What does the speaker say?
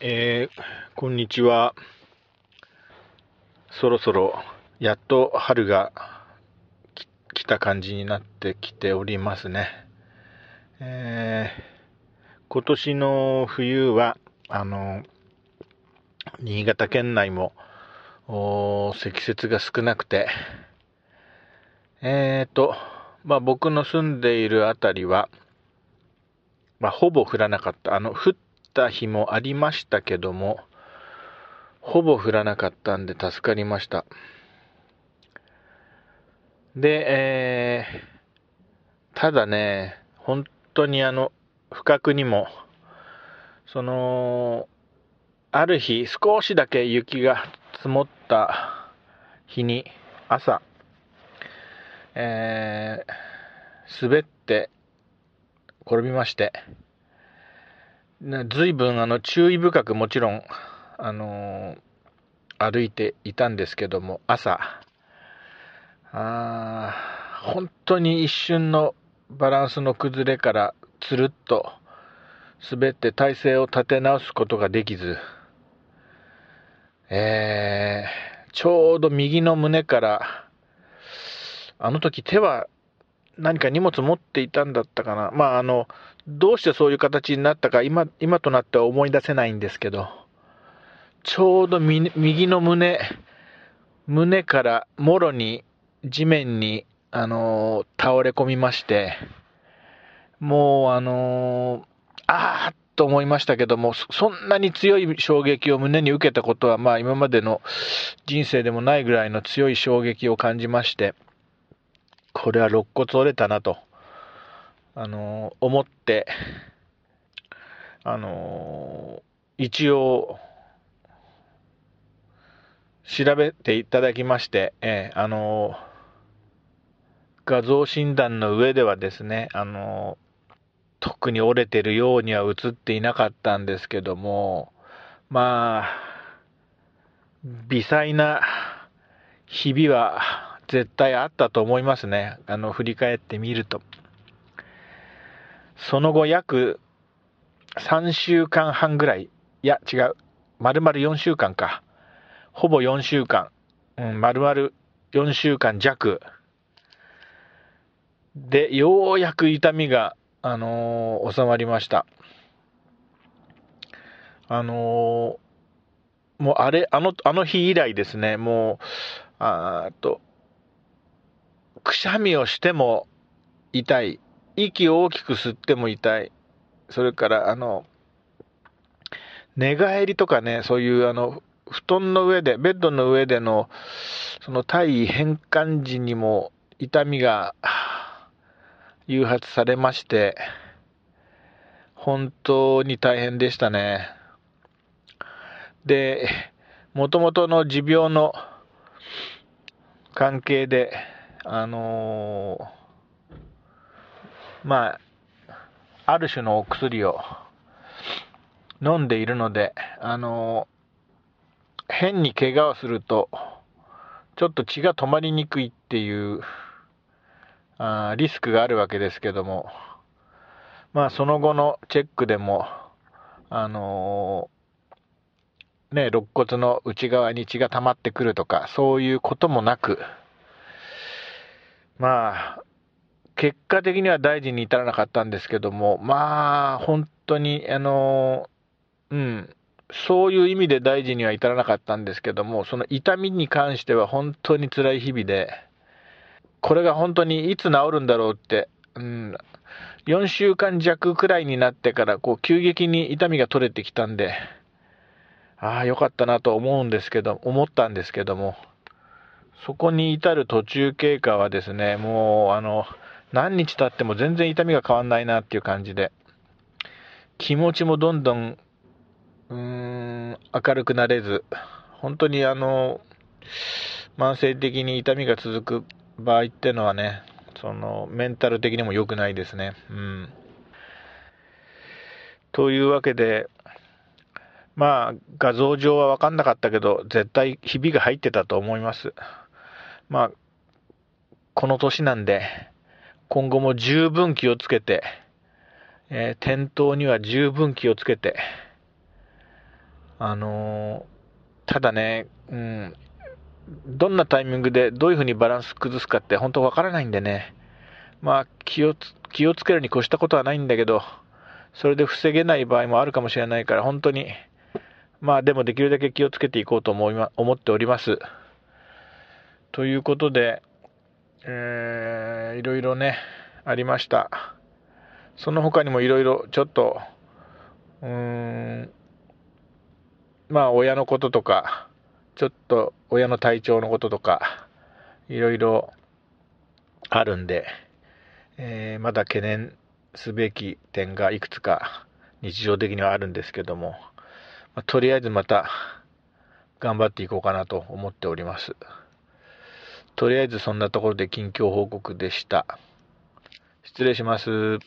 えー、こんにちは。そろそろやっと春が来た感じになってきておりますね。えー、今年の冬は、あの、新潟県内も積雪が少なくて、えーと、まあ僕の住んでいるあたりは、まあほぼ降らなかった。あの、降った日もありましたけども、ほぼ降らなかったんで助かりました。で、えー、ただね、本当にあの、不覚にも、その、ある日少しだけ雪が積もった日に朝、えー、滑って転びまして、ずいぶんあの注意深くもちろん、あのー、歩いていたんですけども、朝、あ本当に一瞬のバランスの崩れからつるっと滑って体勢を立て直すことができず、えー、ちょうど右の胸から、あの時手は何か荷物持っていたんだったかな。まあ、あの、どうしてそういう形になったか今、今となっては思い出せないんですけど、ちょうど右の胸、胸からもろに地面に、あのー、倒れ込みまして、もう、あのー、あーと思いましたけども、そんなに強い衝撃を胸に受けたことは、まあ今までの人生でもないぐらいの強い衝撃を感じまして、これは肋骨折れたなと、あの、思って、あの、一応、調べていただきまして、えー、あの画像診断の上ではですね、あの特に折れてるようには映っていなかったんですけども、まあ、微細なひびは絶対あったと思いますね。あの、振り返ってみると。その後約3週間半ぐらい、いや違う、丸々4週間か。ほぼ4週間、うん、丸々4週間弱。で、ようやく痛みがあのー、収まりました。あのー、もうあれ、あの、あの日以来ですね、もう、あと、くしゃみをしても痛い。息を大きく吸っても痛い。それから、あの、寝返りとかね、そういうあの、布団の上で、ベッドの上での、その体位変換時にも痛みが、誘発されまして、本当に大変でしたね。で、もともとの持病の関係で、あのー、まあ、ある種のお薬を飲んでいるので、あの、変に怪我をすると、ちょっと血が止まりにくいっていうあリスクがあるわけですけども、まあ、その後のチェックでも、あのー、ね、肋骨の内側に血が溜まってくるとか、そういうこともなく、まあ、結果的には大事に至らなかったんですけども、まあ、本当に、あの、うん、そういう意味で大事には至らなかったんですけども、その痛みに関しては本当に辛い日々で、これが本当にいつ治るんだろうって、うん、4週間弱くらいになってから、こう、急激に痛みが取れてきたんで、ああ、よかったなと思うんですけど、思ったんですけども、そこに至る途中経過はですね、もう、あの、何日経っても全然痛みが変わんないなっていう感じで、気持ちもどんどん、うーん、明るくなれず、本当にあの、慢性的に痛みが続く場合ってのはね、そのメンタル的にも良くないですね。うん。というわけで、まあ、画像上は分かんなかったけど、絶対ひびが入ってたと思います。まあ、この年なんで、今後も十分気をつけて、えー、転倒には十分気をつけて、あのただね、うん、どんなタイミングでどういうふうにバランス崩すかって本当わからないんでね、まあ気を気をつけるに越したことはないんだけど、それで防げない場合もあるかもしれないから、本当に、まあでもできるだけ気をつけていこうと思い、ま、思っております。ということで、えー、いろいろね、ありました。その他にもいろいろちょっと、うーん、まあ親のこととか、ちょっと親の体調のこととか、いろいろあるんで、えー、まだ懸念すべき点がいくつか日常的にはあるんですけども、まあ、とりあえずまた頑張っていこうかなと思っております。とりあえずそんなところで近況報告でした。失礼します。